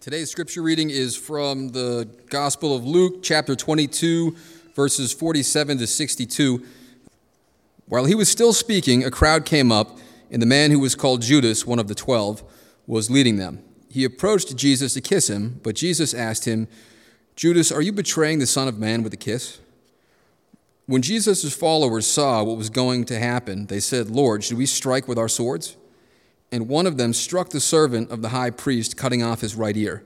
Today's scripture reading is from the Gospel of Luke, chapter 22, verses 47 to 62. While he was still speaking, a crowd came up, and the man who was called Judas, one of the twelve, was leading them. He approached Jesus to kiss him, but Jesus asked him, Judas, are you betraying the Son of Man with a kiss? When Jesus' followers saw what was going to happen, they said, Lord, should we strike with our swords? And one of them struck the servant of the high priest, cutting off his right ear.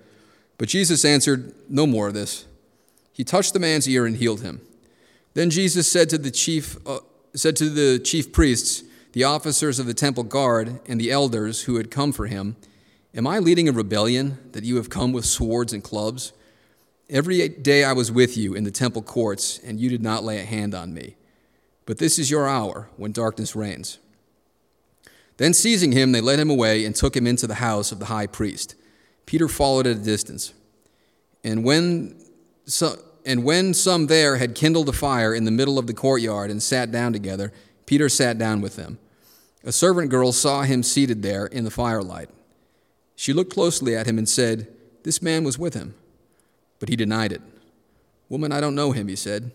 But Jesus answered, No more of this. He touched the man's ear and healed him. Then Jesus said to the chief, uh, said to the chief priests, the officers of the temple guard, and the elders who had come for him, Am I leading a rebellion that you have come with swords and clubs? Every day I was with you in the temple courts, and you did not lay a hand on me. But this is your hour when darkness reigns. Then, seizing him, they led him away and took him into the house of the high priest. Peter followed at a distance. And when, so, and when some there had kindled a fire in the middle of the courtyard and sat down together, Peter sat down with them. A servant girl saw him seated there in the firelight. She looked closely at him and said, This man was with him. But he denied it. Woman, I don't know him, he said.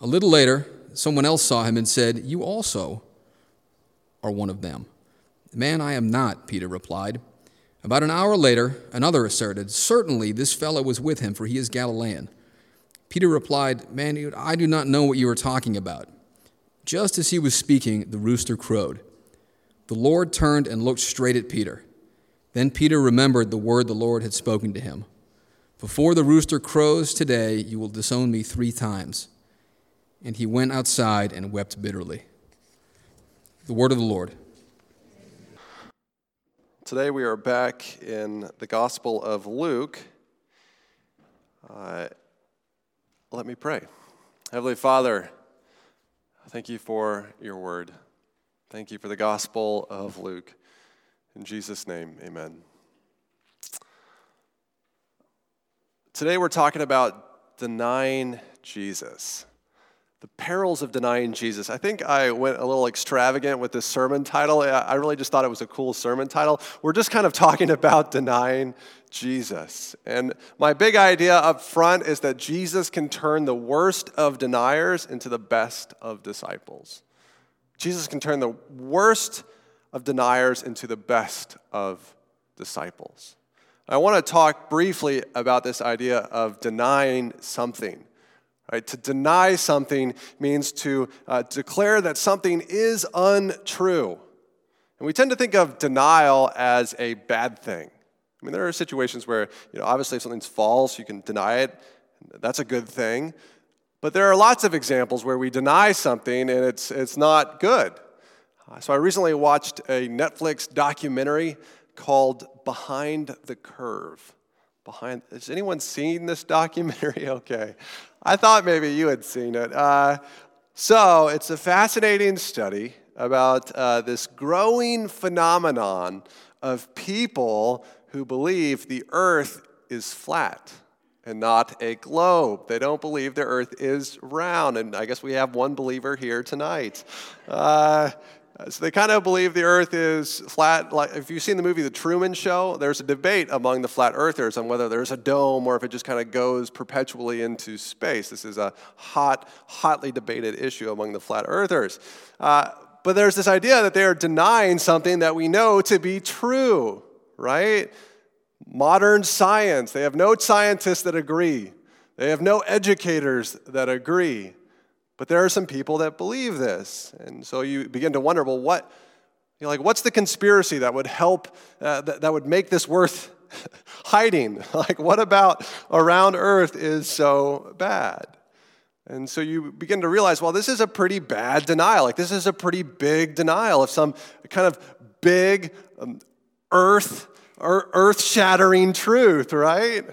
A little later, someone else saw him and said, You also are one of them. Man, I am not, Peter replied. About an hour later, another asserted, Certainly this fellow was with him, for he is Galilean. Peter replied, Man, I do not know what you are talking about. Just as he was speaking, the rooster crowed. The Lord turned and looked straight at Peter. Then Peter remembered the word the Lord had spoken to him Before the rooster crows today, you will disown me three times. And he went outside and wept bitterly. The word of the Lord. Today we are back in the Gospel of Luke. Uh, let me pray. Heavenly Father, thank you for your word. Thank you for the Gospel of Luke. In Jesus' name, amen. Today we're talking about denying Jesus the perils of denying Jesus. I think I went a little extravagant with this sermon title. I really just thought it was a cool sermon title. We're just kind of talking about denying Jesus. And my big idea up front is that Jesus can turn the worst of deniers into the best of disciples. Jesus can turn the worst of deniers into the best of disciples. I want to talk briefly about this idea of denying something. Right? To deny something means to uh, declare that something is untrue. And we tend to think of denial as a bad thing. I mean, there are situations where, you know, obviously if something's false, you can deny it. That's a good thing. But there are lots of examples where we deny something and it's, it's not good. Uh, so I recently watched a Netflix documentary called Behind the Curve. Behind, has anyone seen this documentary? Okay. I thought maybe you had seen it. Uh, so, it's a fascinating study about uh, this growing phenomenon of people who believe the earth is flat and not a globe. They don't believe the earth is round. And I guess we have one believer here tonight. Uh, so they kind of believe the earth is flat. Like if you've seen the movie The Truman Show, there's a debate among the flat earthers on whether there's a dome or if it just kind of goes perpetually into space. This is a hot, hotly debated issue among the flat earthers. Uh, but there's this idea that they are denying something that we know to be true, right? Modern science, they have no scientists that agree. They have no educators that agree. But there are some people that believe this. And so you begin to wonder well, what, you know, like, what's the conspiracy that would help, uh, that, that would make this worth hiding? like, what about around Earth is so bad? And so you begin to realize, well, this is a pretty bad denial. Like, this is a pretty big denial of some kind of big um, earth or earth shattering truth, right?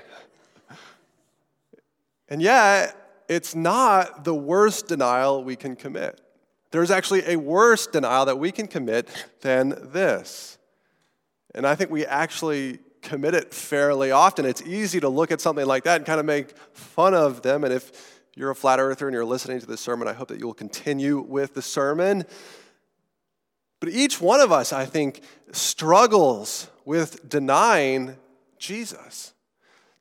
And yet, it's not the worst denial we can commit. There's actually a worse denial that we can commit than this. And I think we actually commit it fairly often. It's easy to look at something like that and kind of make fun of them. And if you're a flat earther and you're listening to this sermon, I hope that you will continue with the sermon. But each one of us, I think, struggles with denying Jesus.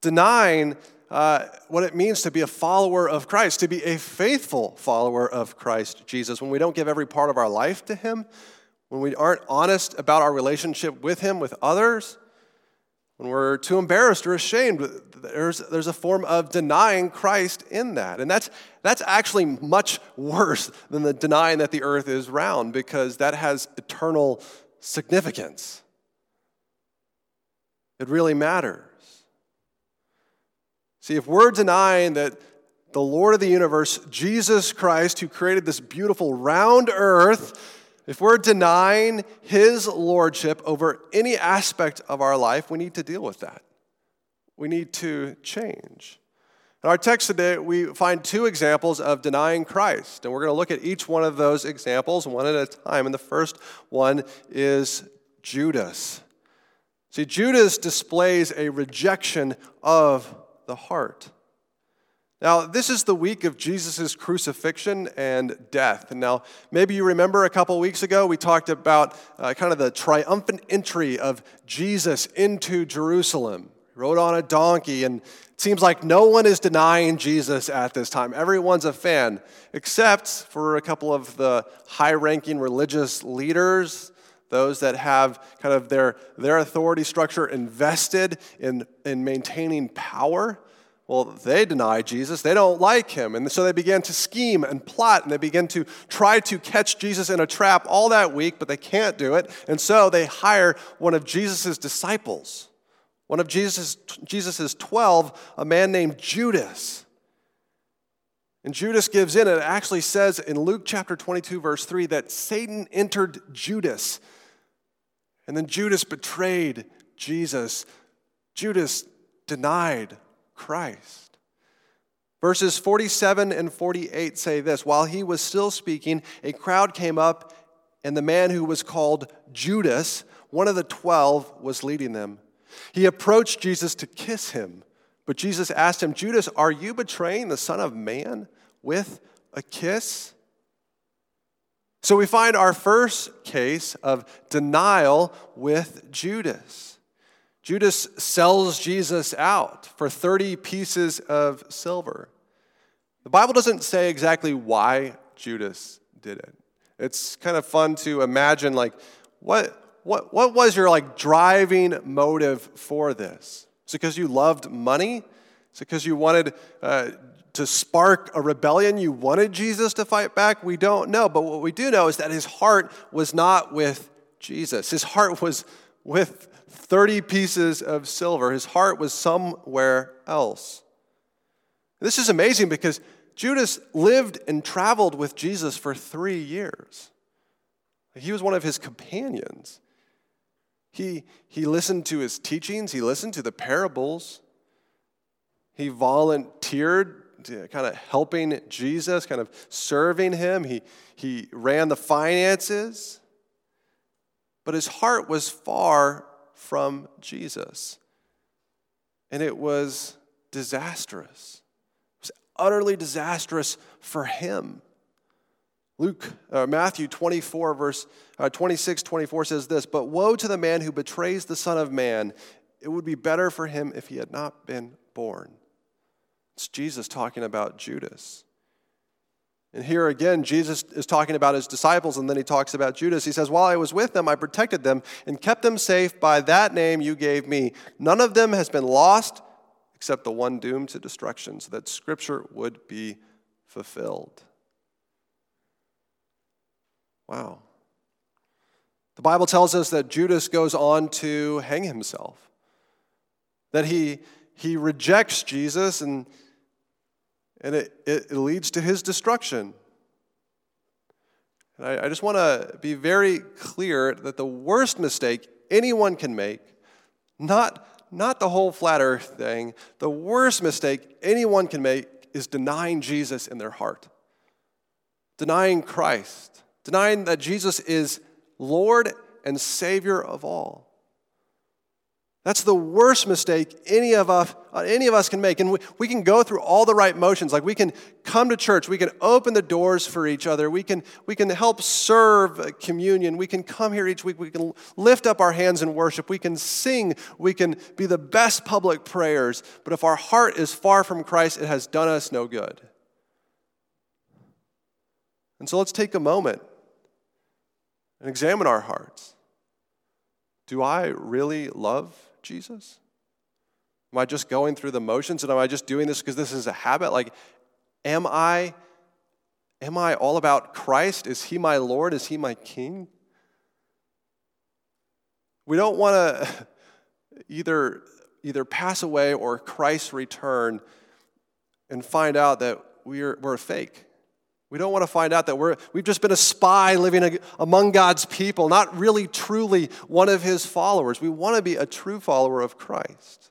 denying uh, what it means to be a follower of Christ, to be a faithful follower of Christ Jesus. When we don't give every part of our life to Him, when we aren't honest about our relationship with Him, with others, when we're too embarrassed or ashamed, there's, there's a form of denying Christ in that. And that's, that's actually much worse than the denying that the earth is round because that has eternal significance. It really matters. See, if we're denying that the Lord of the universe, Jesus Christ, who created this beautiful round earth, if we're denying his lordship over any aspect of our life, we need to deal with that. We need to change. In our text today, we find two examples of denying Christ, and we're going to look at each one of those examples one at a time. And the first one is Judas. See, Judas displays a rejection of the heart. Now, this is the week of Jesus' crucifixion and death. Now, maybe you remember a couple weeks ago, we talked about uh, kind of the triumphant entry of Jesus into Jerusalem. He rode on a donkey, and it seems like no one is denying Jesus at this time. Everyone's a fan, except for a couple of the high ranking religious leaders those that have kind of their, their authority structure invested in, in maintaining power, well, they deny Jesus. They don't like him. And so they began to scheme and plot, and they begin to try to catch Jesus in a trap all that week, but they can't do it. And so they hire one of Jesus' disciples, one of Jesus' Jesus's 12, a man named Judas. And Judas gives in. It actually says in Luke chapter 22, verse 3, that Satan entered Judas and then Judas betrayed Jesus. Judas denied Christ. Verses 47 and 48 say this While he was still speaking, a crowd came up, and the man who was called Judas, one of the twelve, was leading them. He approached Jesus to kiss him, but Jesus asked him, Judas, are you betraying the Son of Man with a kiss? So we find our first case of denial with Judas. Judas sells Jesus out for 30 pieces of silver. The Bible doesn't say exactly why Judas did it. It's kind of fun to imagine like what what what was your like driving motive for this? Is it because you loved money? Is it because you wanted uh, to spark a rebellion. You wanted Jesus to fight back. We don't know. But what we do know is that his heart was not with Jesus, his heart was with 30 pieces of silver. His heart was somewhere else. This is amazing because Judas lived and traveled with Jesus for three years. He was one of his companions. He, he listened to his teachings, he listened to the parables, he volunteered kind of helping Jesus, kind of serving him. He, he ran the finances, but his heart was far from Jesus. And it was disastrous. It was utterly disastrous for him. Luke, uh, Matthew 24, verse uh, 26, 24 says this But woe to the man who betrays the Son of Man. It would be better for him if he had not been born. It's Jesus talking about Judas. And here again, Jesus is talking about his disciples, and then he talks about Judas. He says, While I was with them, I protected them and kept them safe by that name you gave me. None of them has been lost except the one doomed to destruction, so that scripture would be fulfilled. Wow. The Bible tells us that Judas goes on to hang himself, that he, he rejects Jesus and and it, it, leads to his destruction. And I, I just want to be very clear that the worst mistake anyone can make, not, not the whole flat earth thing, the worst mistake anyone can make is denying Jesus in their heart, denying Christ, denying that Jesus is Lord and Savior of all. That's the worst mistake any of us, any of us can make. And we, we can go through all the right motions. Like we can come to church, we can open the doors for each other, we can, we can help serve communion, we can come here each week, we can lift up our hands in worship, we can sing, we can be the best public prayers. But if our heart is far from Christ, it has done us no good. And so let's take a moment and examine our hearts. Do I really love Jesus? Am I just going through the motions and am I just doing this because this is a habit? Like, am I am I all about Christ? Is he my Lord? Is he my king? We don't want to either either pass away or Christ return and find out that we're, we're fake. We don't want to find out that we're, we've just been a spy living among God's people, not really truly one of his followers. We want to be a true follower of Christ.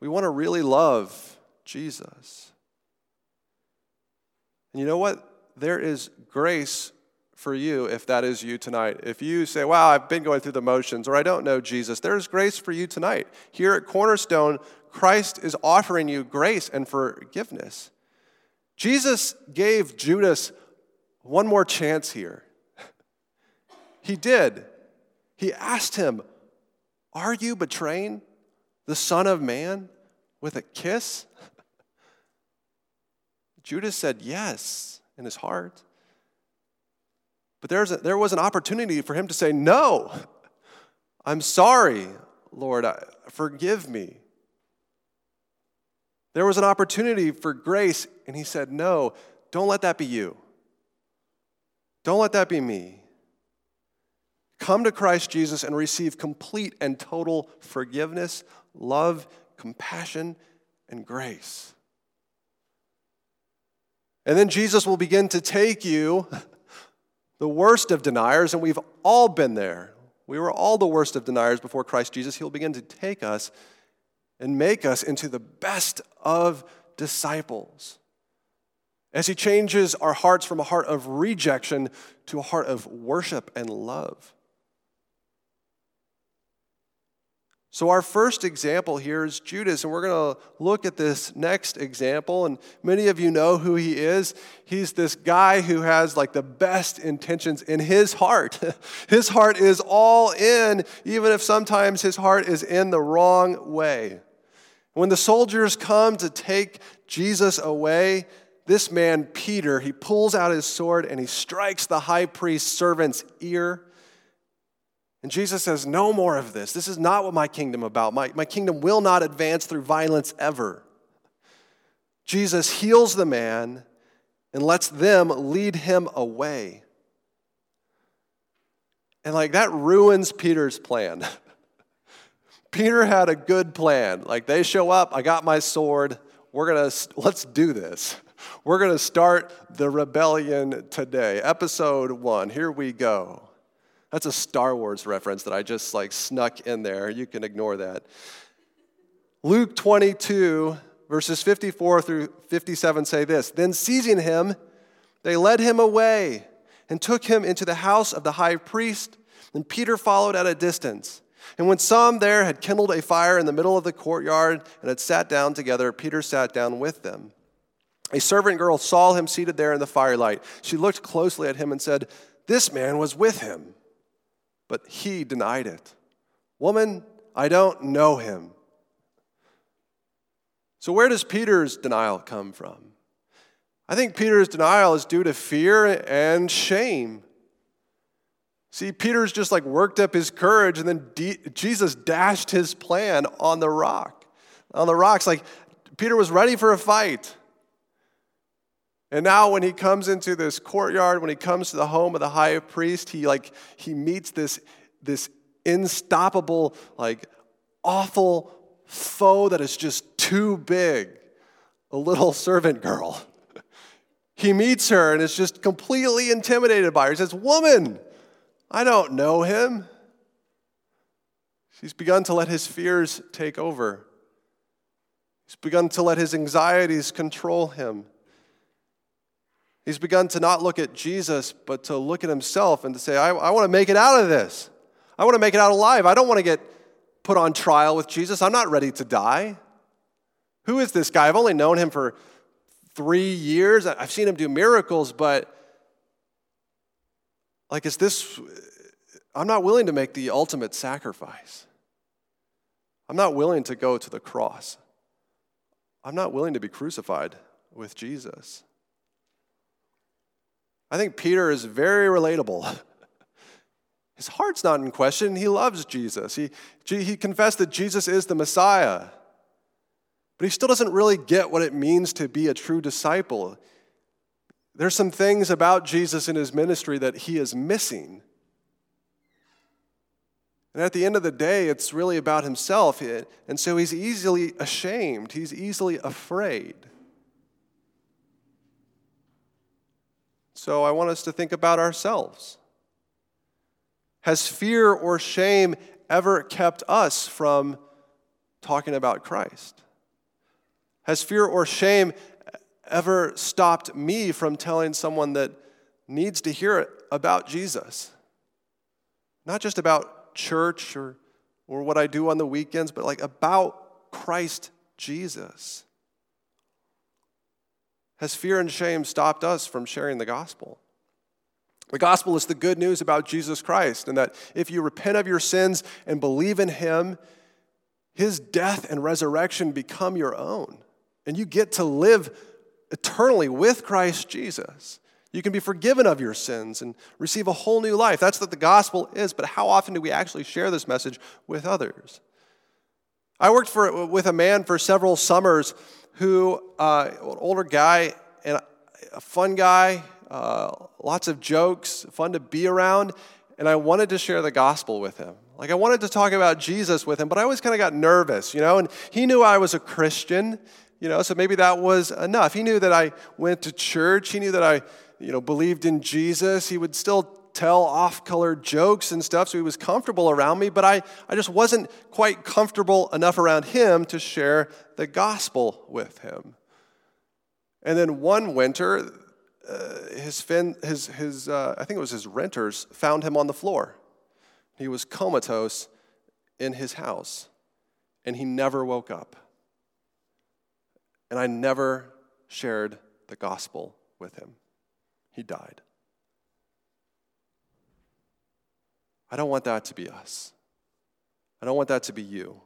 We want to really love Jesus. And you know what? There is grace for you if that is you tonight. If you say, Wow, I've been going through the motions, or I don't know Jesus, there's grace for you tonight. Here at Cornerstone, Christ is offering you grace and forgiveness. Jesus gave Judas one more chance here. He did. He asked him, Are you betraying the Son of Man with a kiss? Judas said yes in his heart. But a, there was an opportunity for him to say, No, I'm sorry, Lord, forgive me. There was an opportunity for grace, and he said, No, don't let that be you. Don't let that be me. Come to Christ Jesus and receive complete and total forgiveness, love, compassion, and grace. And then Jesus will begin to take you, the worst of deniers, and we've all been there. We were all the worst of deniers before Christ Jesus. He'll begin to take us and make us into the best of disciples. As He changes our hearts from a heart of rejection to a heart of worship and love. So, our first example here is Judas, and we're going to look at this next example. And many of you know who he is. He's this guy who has like the best intentions in his heart. his heart is all in, even if sometimes his heart is in the wrong way. When the soldiers come to take Jesus away, this man, Peter, he pulls out his sword and he strikes the high priest's servant's ear. And Jesus says, No more of this. This is not what my kingdom about. My, my kingdom will not advance through violence ever. Jesus heals the man and lets them lead him away. And like that ruins Peter's plan. Peter had a good plan. Like they show up, I got my sword. We're going to let's do this. We're going to start the rebellion today. Episode 1. Here we go. That's a Star Wars reference that I just like snuck in there. You can ignore that. Luke 22 verses 54 through 57 say this. Then seizing him, they led him away and took him into the house of the high priest, and Peter followed at a distance. And when some there had kindled a fire in the middle of the courtyard and had sat down together, Peter sat down with them. A servant girl saw him seated there in the firelight. She looked closely at him and said, This man was with him. But he denied it. Woman, I don't know him. So, where does Peter's denial come from? I think Peter's denial is due to fear and shame. See, Peter's just like worked up his courage, and then Jesus dashed his plan on the rock. On the rocks, like Peter was ready for a fight. And now when he comes into this courtyard, when he comes to the home of the high priest, he like he meets this, this unstoppable, like awful foe that is just too big, a little servant girl. He meets her and is just completely intimidated by her. He says, Woman, I don't know him. He's begun to let his fears take over. He's begun to let his anxieties control him. He's begun to not look at Jesus, but to look at himself and to say, I, I want to make it out of this. I want to make it out alive. I don't want to get put on trial with Jesus. I'm not ready to die. Who is this guy? I've only known him for three years. I've seen him do miracles, but like, is this, I'm not willing to make the ultimate sacrifice. I'm not willing to go to the cross. I'm not willing to be crucified with Jesus. I think Peter is very relatable. His heart's not in question. He loves Jesus. He, he confessed that Jesus is the Messiah. But he still doesn't really get what it means to be a true disciple. There's some things about Jesus in his ministry that he is missing. And at the end of the day, it's really about himself. And so he's easily ashamed, he's easily afraid. So I want us to think about ourselves. Has fear or shame ever kept us from talking about Christ? Has fear or shame ever stopped me from telling someone that needs to hear it about Jesus? Not just about church or, or what I do on the weekends, but like about Christ Jesus. Has fear and shame stopped us from sharing the gospel? The gospel is the good news about Jesus Christ, and that if you repent of your sins and believe in him, his death and resurrection become your own. And you get to live eternally with Christ Jesus. You can be forgiven of your sins and receive a whole new life. That's what the gospel is, but how often do we actually share this message with others? I worked for, with a man for several summers who, uh, an older guy and a fun guy, uh, lots of jokes, fun to be around, and I wanted to share the gospel with him. Like I wanted to talk about Jesus with him, but I always kind of got nervous, you know. And he knew I was a Christian, you know, so maybe that was enough. He knew that I went to church. He knew that I, you know, believed in Jesus. He would still tell off-color jokes and stuff, so he was comfortable around me, but I, I just wasn't quite comfortable enough around him to share the gospel with him. And then one winter, uh, his, fin, his, his uh, I think it was his renters, found him on the floor. He was comatose in his house, and he never woke up. And I never shared the gospel with him. He died. I don't want that to be us. I don't want that to be you.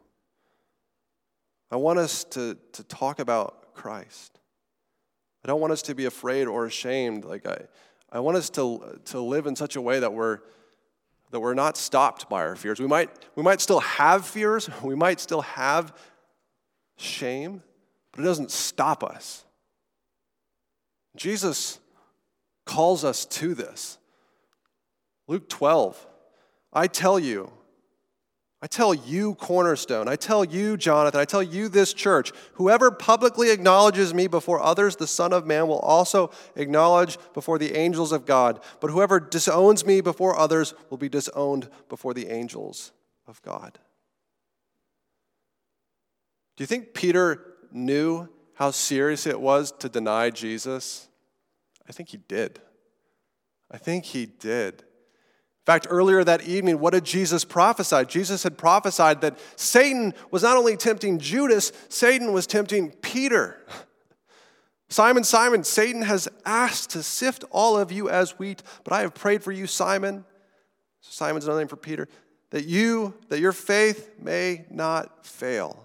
I want us to, to talk about Christ. I don't want us to be afraid or ashamed. Like I, I want us to, to live in such a way that we're, that we're not stopped by our fears. We might, we might still have fears, we might still have shame, but it doesn't stop us. Jesus calls us to this. Luke 12, I tell you, I tell you, Cornerstone, I tell you, Jonathan, I tell you, this church, whoever publicly acknowledges me before others, the Son of Man will also acknowledge before the angels of God. But whoever disowns me before others will be disowned before the angels of God. Do you think Peter knew how serious it was to deny Jesus? I think he did. I think he did. In fact, earlier that evening, what did Jesus prophesy? Jesus had prophesied that Satan was not only tempting Judas, Satan was tempting Peter. Simon, Simon, Satan has asked to sift all of you as wheat, but I have prayed for you, Simon. Simon's another name for Peter, that you, that your faith may not fail.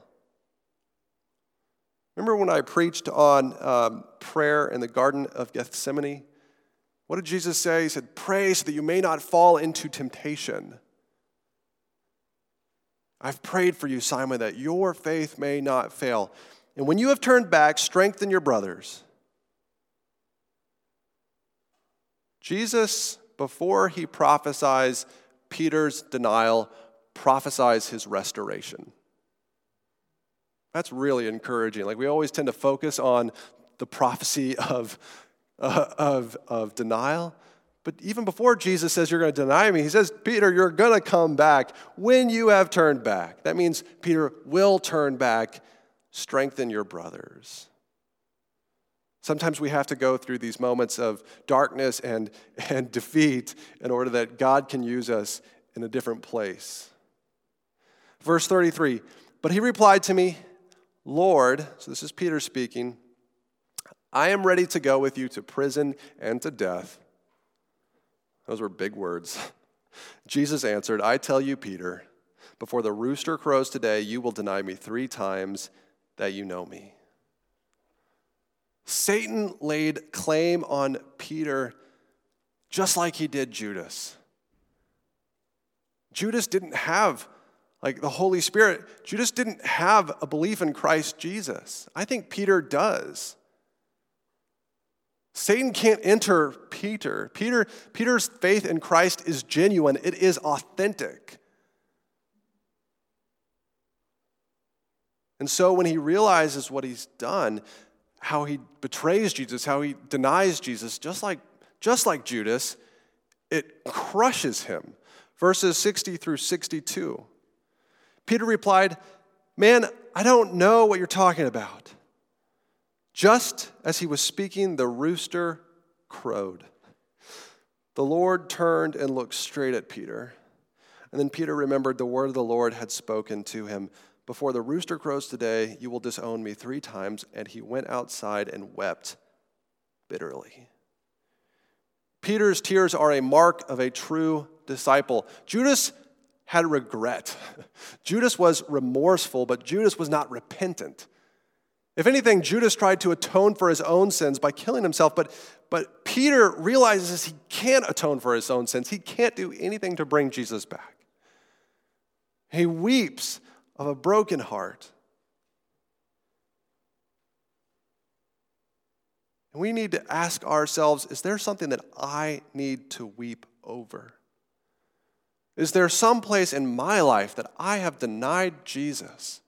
Remember when I preached on um, prayer in the Garden of Gethsemane? What did Jesus say? He said, Pray so that you may not fall into temptation. I've prayed for you, Simon, that your faith may not fail. And when you have turned back, strengthen your brothers. Jesus, before he prophesies Peter's denial, prophesies his restoration. That's really encouraging. Like we always tend to focus on the prophecy of uh, of, of denial. But even before Jesus says, You're going to deny me, he says, Peter, you're going to come back when you have turned back. That means Peter will turn back. Strengthen your brothers. Sometimes we have to go through these moments of darkness and, and defeat in order that God can use us in a different place. Verse 33 But he replied to me, Lord, so this is Peter speaking, I am ready to go with you to prison and to death. Those were big words. Jesus answered, I tell you, Peter, before the rooster crows today, you will deny me three times that you know me. Satan laid claim on Peter just like he did Judas. Judas didn't have like the Holy Spirit. Judas didn't have a belief in Christ Jesus. I think Peter does. Satan can't enter Peter. Peter Peter's faith in Christ is genuine. It is authentic. And so when he realizes what he's done, how he betrays Jesus, how he denies Jesus, just like, just like Judas, it crushes him. Verses 60 through 62. Peter replied, Man, I don't know what you're talking about. Just as he was speaking, the rooster crowed. The Lord turned and looked straight at Peter. And then Peter remembered the word of the Lord had spoken to him before the rooster crows today, you will disown me three times. And he went outside and wept bitterly. Peter's tears are a mark of a true disciple. Judas had regret. Judas was remorseful, but Judas was not repentant. If anything, Judas tried to atone for his own sins by killing himself, but, but Peter realizes he can't atone for his own sins. He can't do anything to bring Jesus back. He weeps of a broken heart. And we need to ask ourselves is there something that I need to weep over? Is there some place in my life that I have denied Jesus?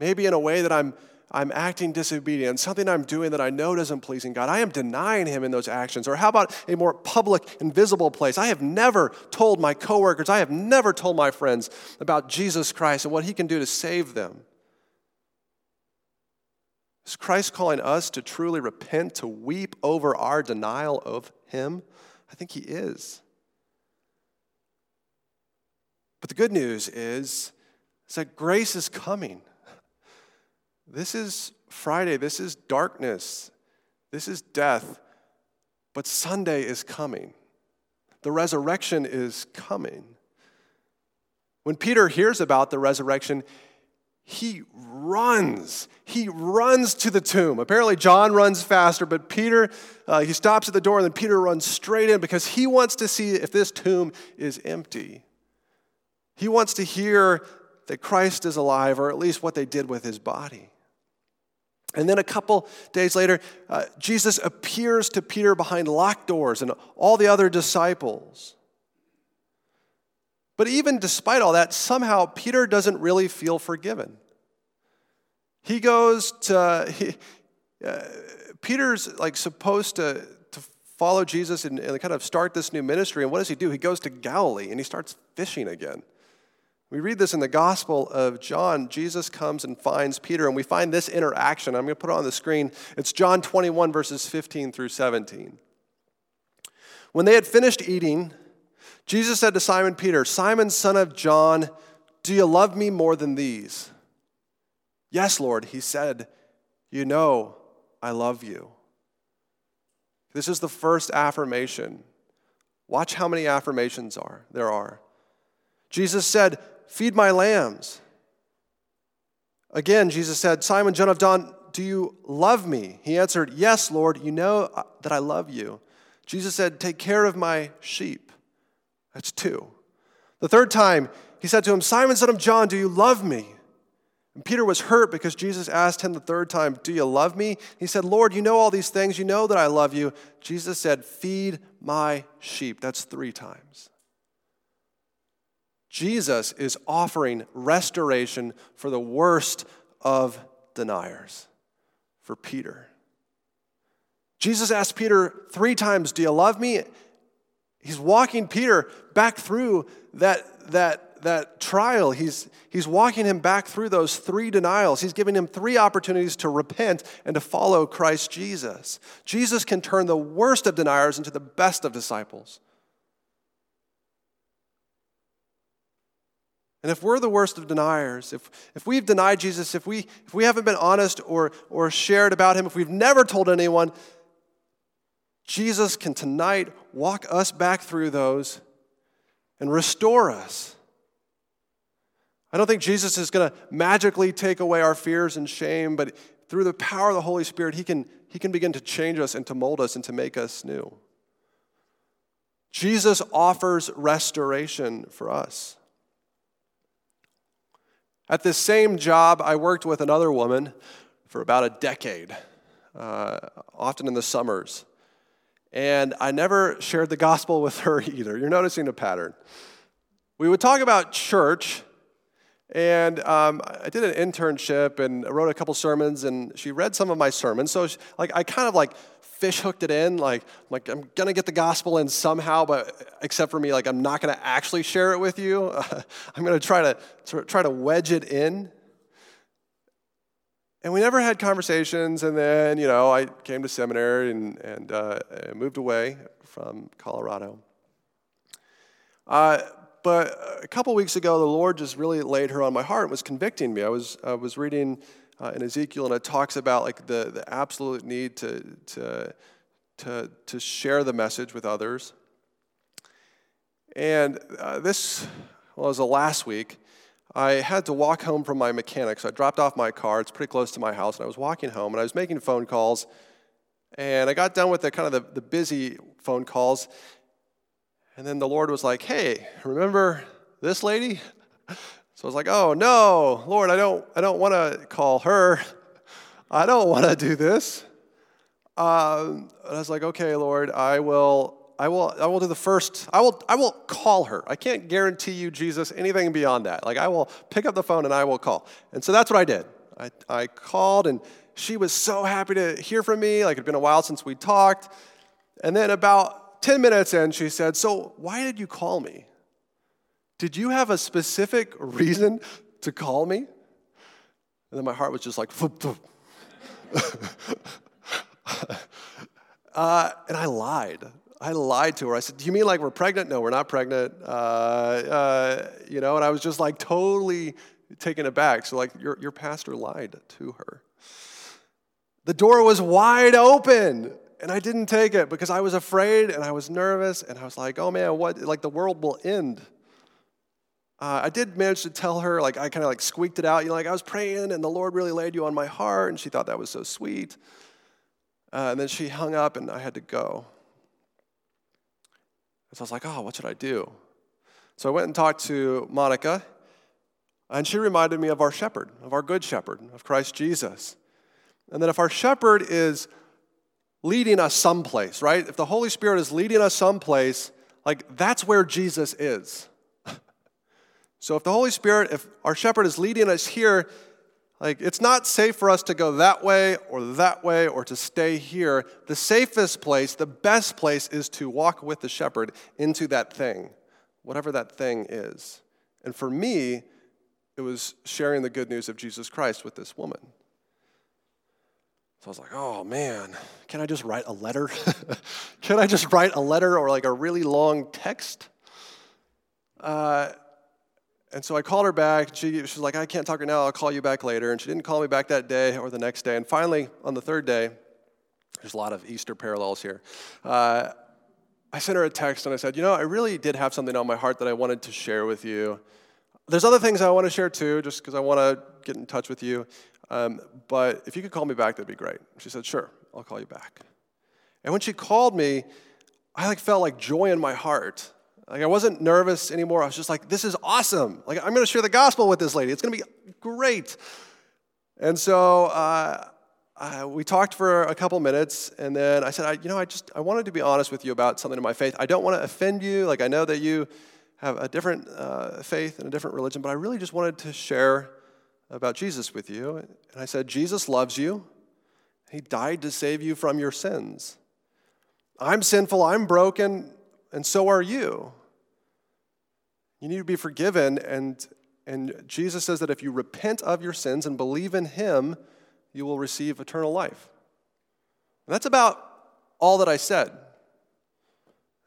Maybe in a way that I'm I'm acting disobedient, something I'm doing that I know doesn't pleasing God. I am denying him in those actions. Or how about a more public and visible place? I have never told my coworkers, I have never told my friends about Jesus Christ and what he can do to save them. Is Christ calling us to truly repent, to weep over our denial of him? I think he is. But the good news is, is that grace is coming. This is Friday. This is darkness. This is death. But Sunday is coming. The resurrection is coming. When Peter hears about the resurrection, he runs. He runs to the tomb. Apparently, John runs faster, but Peter, uh, he stops at the door, and then Peter runs straight in because he wants to see if this tomb is empty. He wants to hear that Christ is alive, or at least what they did with his body. And then a couple days later, uh, Jesus appears to Peter behind locked doors and all the other disciples. But even despite all that, somehow Peter doesn't really feel forgiven. He goes to, he, uh, Peter's like supposed to, to follow Jesus and, and kind of start this new ministry. And what does he do? He goes to Galilee and he starts fishing again. We read this in the Gospel of John. Jesus comes and finds Peter, and we find this interaction. I'm going to put it on the screen. It's John 21, verses 15 through 17. When they had finished eating, Jesus said to Simon Peter, Simon, son of John, do you love me more than these? Yes, Lord, he said, You know I love you. This is the first affirmation. Watch how many affirmations are there are. Jesus said, Feed my lambs. Again, Jesus said, Simon, John of John, do you love me? He answered, Yes, Lord, you know that I love you. Jesus said, Take care of my sheep. That's two. The third time, he said to him, Simon, son of John, do you love me? And Peter was hurt because Jesus asked him the third time, Do you love me? He said, Lord, you know all these things. You know that I love you. Jesus said, Feed my sheep. That's three times. Jesus is offering restoration for the worst of deniers, for Peter. Jesus asked Peter three times, Do you love me? He's walking Peter back through that, that, that trial. He's, he's walking him back through those three denials. He's giving him three opportunities to repent and to follow Christ Jesus. Jesus can turn the worst of deniers into the best of disciples. And if we're the worst of deniers, if, if we've denied Jesus, if we, if we haven't been honest or, or shared about him, if we've never told anyone, Jesus can tonight walk us back through those and restore us. I don't think Jesus is going to magically take away our fears and shame, but through the power of the Holy Spirit, he can, he can begin to change us and to mold us and to make us new. Jesus offers restoration for us. At this same job, I worked with another woman for about a decade, uh, often in the summers. And I never shared the gospel with her either. You're noticing a pattern. We would talk about church, and um, I did an internship and wrote a couple sermons, and she read some of my sermons. So, she, like, I kind of like fish hooked it in. Like, like I'm gonna get the gospel in somehow, but except for me, like, I'm not gonna actually share it with you. Uh, I'm gonna try to try to wedge it in. And we never had conversations. And then, you know, I came to seminary and, and uh, moved away from Colorado. Uh, but a couple weeks ago, the Lord just really laid her on my heart and was convicting me. I was, I was reading uh, in Ezekiel, and it talks about like the, the absolute need to, to, to, to share the message with others. And uh, this well, was the last week. I had to walk home from my mechanic. So I dropped off my car. It's pretty close to my house. And I was walking home and I was making phone calls. And I got done with the kind of the, the busy phone calls. And then the Lord was like, hey, remember this lady? So I was like, oh no, Lord, I don't, I don't want to call her. I don't want to do this. Um, and I was like, okay, Lord, I will I will, I will do the first, I will, I will call her. I can't guarantee you, Jesus, anything beyond that. Like, I will pick up the phone and I will call. And so that's what I did. I, I called and she was so happy to hear from me. Like, it had been a while since we talked. And then about 10 minutes in, she said, So, why did you call me? Did you have a specific reason to call me? And then my heart was just like, uh, and I lied. I lied to her. I said, Do you mean like we're pregnant? No, we're not pregnant. Uh, uh, you know, and I was just like totally taken aback. So, like, your, your pastor lied to her. The door was wide open, and I didn't take it because I was afraid and I was nervous, and I was like, Oh man, what? Like, the world will end. Uh, I did manage to tell her, like, I kind of like squeaked it out. You know, like, I was praying, and the Lord really laid you on my heart, and she thought that was so sweet. Uh, and then she hung up, and I had to go. So I was like, oh, what should I do? So I went and talked to Monica, and she reminded me of our shepherd, of our good shepherd, of Christ Jesus. And that if our shepherd is leading us someplace, right? If the Holy Spirit is leading us someplace, like that's where Jesus is. So if the Holy Spirit, if our shepherd is leading us here, like, it's not safe for us to go that way or that way or to stay here. The safest place, the best place, is to walk with the shepherd into that thing, whatever that thing is. And for me, it was sharing the good news of Jesus Christ with this woman. So I was like, oh man, can I just write a letter? can I just write a letter or like a really long text? Uh, and so I called her back. She, she was like, I can't talk right now. I'll call you back later. And she didn't call me back that day or the next day. And finally, on the third day, there's a lot of Easter parallels here. Uh, I sent her a text and I said, You know, I really did have something on my heart that I wanted to share with you. There's other things I want to share too, just because I want to get in touch with you. Um, but if you could call me back, that'd be great. She said, Sure, I'll call you back. And when she called me, I like felt like joy in my heart. Like I wasn't nervous anymore. I was just like, this is awesome. Like I'm going to share the gospel with this lady. It's going to be great. And so uh, uh, we talked for a couple minutes, and then I said, I, you know, I just I wanted to be honest with you about something in my faith. I don't want to offend you. Like I know that you have a different uh, faith and a different religion, but I really just wanted to share about Jesus with you. And I said, Jesus loves you. He died to save you from your sins. I'm sinful. I'm broken and so are you. You need to be forgiven, and, and Jesus says that if you repent of your sins and believe in Him, you will receive eternal life. And that's about all that I said.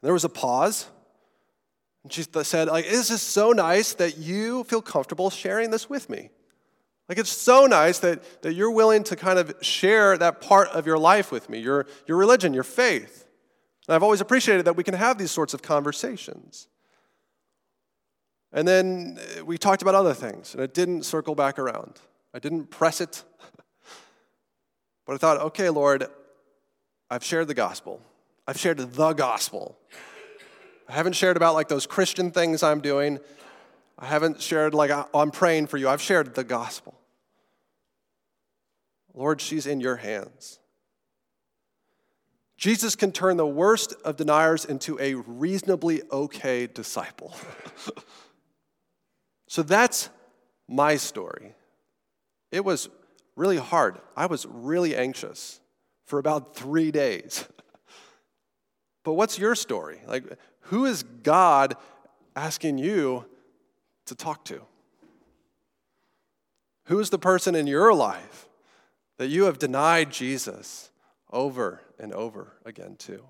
There was a pause, And she said, like, this is so nice that you feel comfortable sharing this with me. Like, it's so nice that, that you're willing to kind of share that part of your life with me, your, your religion, your faith. And I've always appreciated that we can have these sorts of conversations. And then uh, we talked about other things, and it didn't circle back around. I didn't press it. but I thought, okay, Lord, I've shared the gospel. I've shared the gospel. I haven't shared about like those Christian things I'm doing. I haven't shared like I'm praying for you. I've shared the gospel. Lord, she's in your hands. Jesus can turn the worst of deniers into a reasonably okay disciple. so that's my story. It was really hard. I was really anxious for about three days. but what's your story? Like, who is God asking you to talk to? Who is the person in your life that you have denied Jesus over and over again too.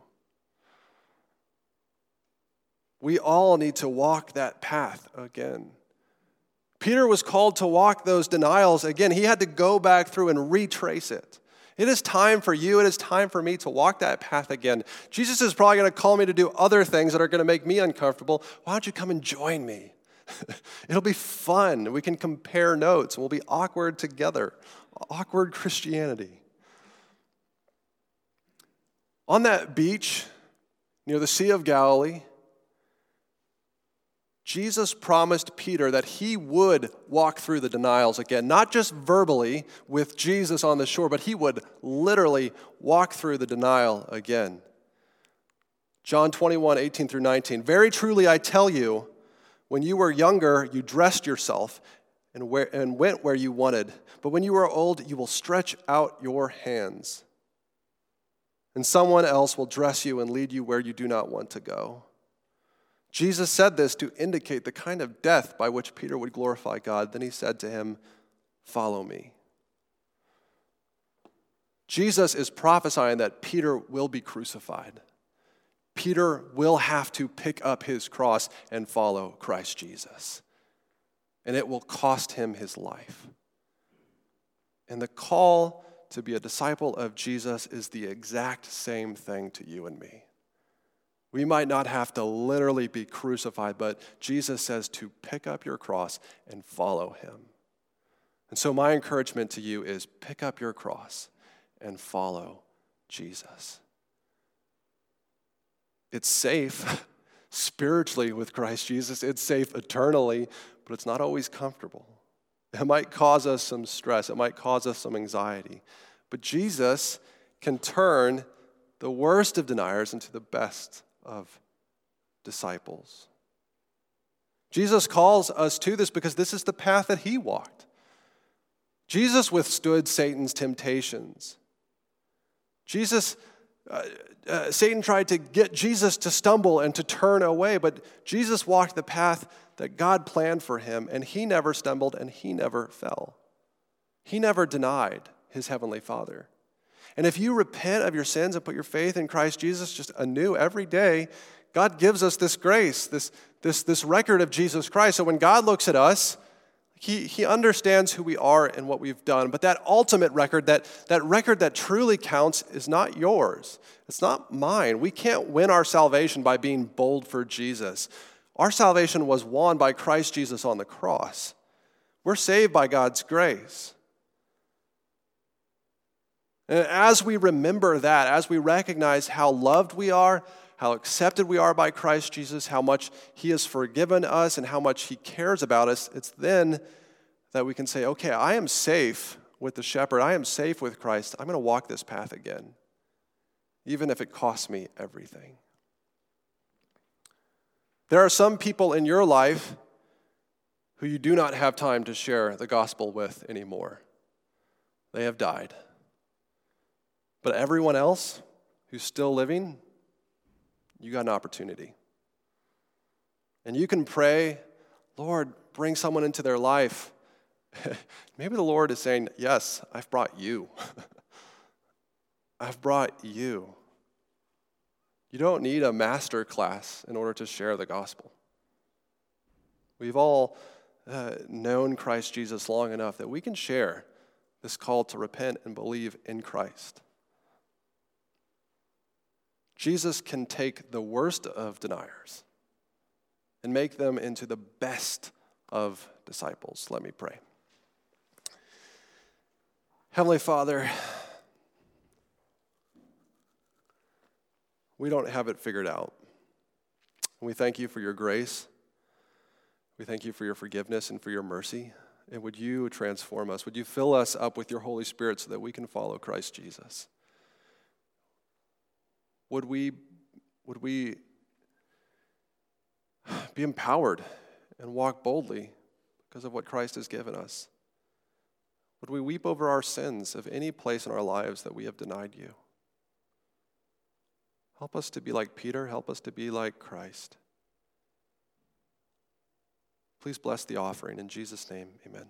We all need to walk that path again. Peter was called to walk those denials again. He had to go back through and retrace it. It is time for you, it is time for me to walk that path again. Jesus is probably going to call me to do other things that are going to make me uncomfortable. Why don't you come and join me? It'll be fun. We can compare notes. We'll be awkward together. Awkward Christianity. On that beach near the Sea of Galilee, Jesus promised Peter that he would walk through the denials again, not just verbally with Jesus on the shore, but he would literally walk through the denial again. John 21, 18 through 19. Very truly, I tell you, when you were younger, you dressed yourself and, where, and went where you wanted. But when you are old, you will stretch out your hands, and someone else will dress you and lead you where you do not want to go. Jesus said this to indicate the kind of death by which Peter would glorify God. Then he said to him, Follow me. Jesus is prophesying that Peter will be crucified. Peter will have to pick up his cross and follow Christ Jesus. And it will cost him his life. And the call to be a disciple of Jesus is the exact same thing to you and me. We might not have to literally be crucified, but Jesus says to pick up your cross and follow him. And so, my encouragement to you is pick up your cross and follow Jesus. It's safe spiritually with Christ Jesus, it's safe eternally, but it's not always comfortable. It might cause us some stress, it might cause us some anxiety. But Jesus can turn the worst of deniers into the best of disciples. Jesus calls us to this because this is the path that he walked. Jesus withstood Satan's temptations. Jesus, uh, uh, Satan tried to get Jesus to stumble and to turn away, but Jesus walked the path that God planned for him, and he never stumbled and he never fell. He never denied his heavenly Father. And if you repent of your sins and put your faith in Christ Jesus just anew every day, God gives us this grace, this, this, this record of Jesus Christ. So when God looks at us, he, he understands who we are and what we've done. But that ultimate record, that, that record that truly counts, is not yours. It's not mine. We can't win our salvation by being bold for Jesus. Our salvation was won by Christ Jesus on the cross. We're saved by God's grace. And as we remember that, as we recognize how loved we are, how accepted we are by Christ Jesus, how much He has forgiven us, and how much He cares about us, it's then that we can say, okay, I am safe with the shepherd. I am safe with Christ. I'm going to walk this path again, even if it costs me everything. There are some people in your life who you do not have time to share the gospel with anymore. They have died. But everyone else who's still living, you got an opportunity. And you can pray, Lord, bring someone into their life. Maybe the Lord is saying, Yes, I've brought you. I've brought you. You don't need a master class in order to share the gospel. We've all uh, known Christ Jesus long enough that we can share this call to repent and believe in Christ. Jesus can take the worst of deniers and make them into the best of disciples. Let me pray. Heavenly Father, we don't have it figured out. We thank you for your grace. We thank you for your forgiveness and for your mercy. And would you transform us? Would you fill us up with your Holy Spirit so that we can follow Christ Jesus? Would we, would we be empowered and walk boldly because of what Christ has given us? Would we weep over our sins of any place in our lives that we have denied you? Help us to be like Peter. Help us to be like Christ. Please bless the offering. In Jesus' name, amen.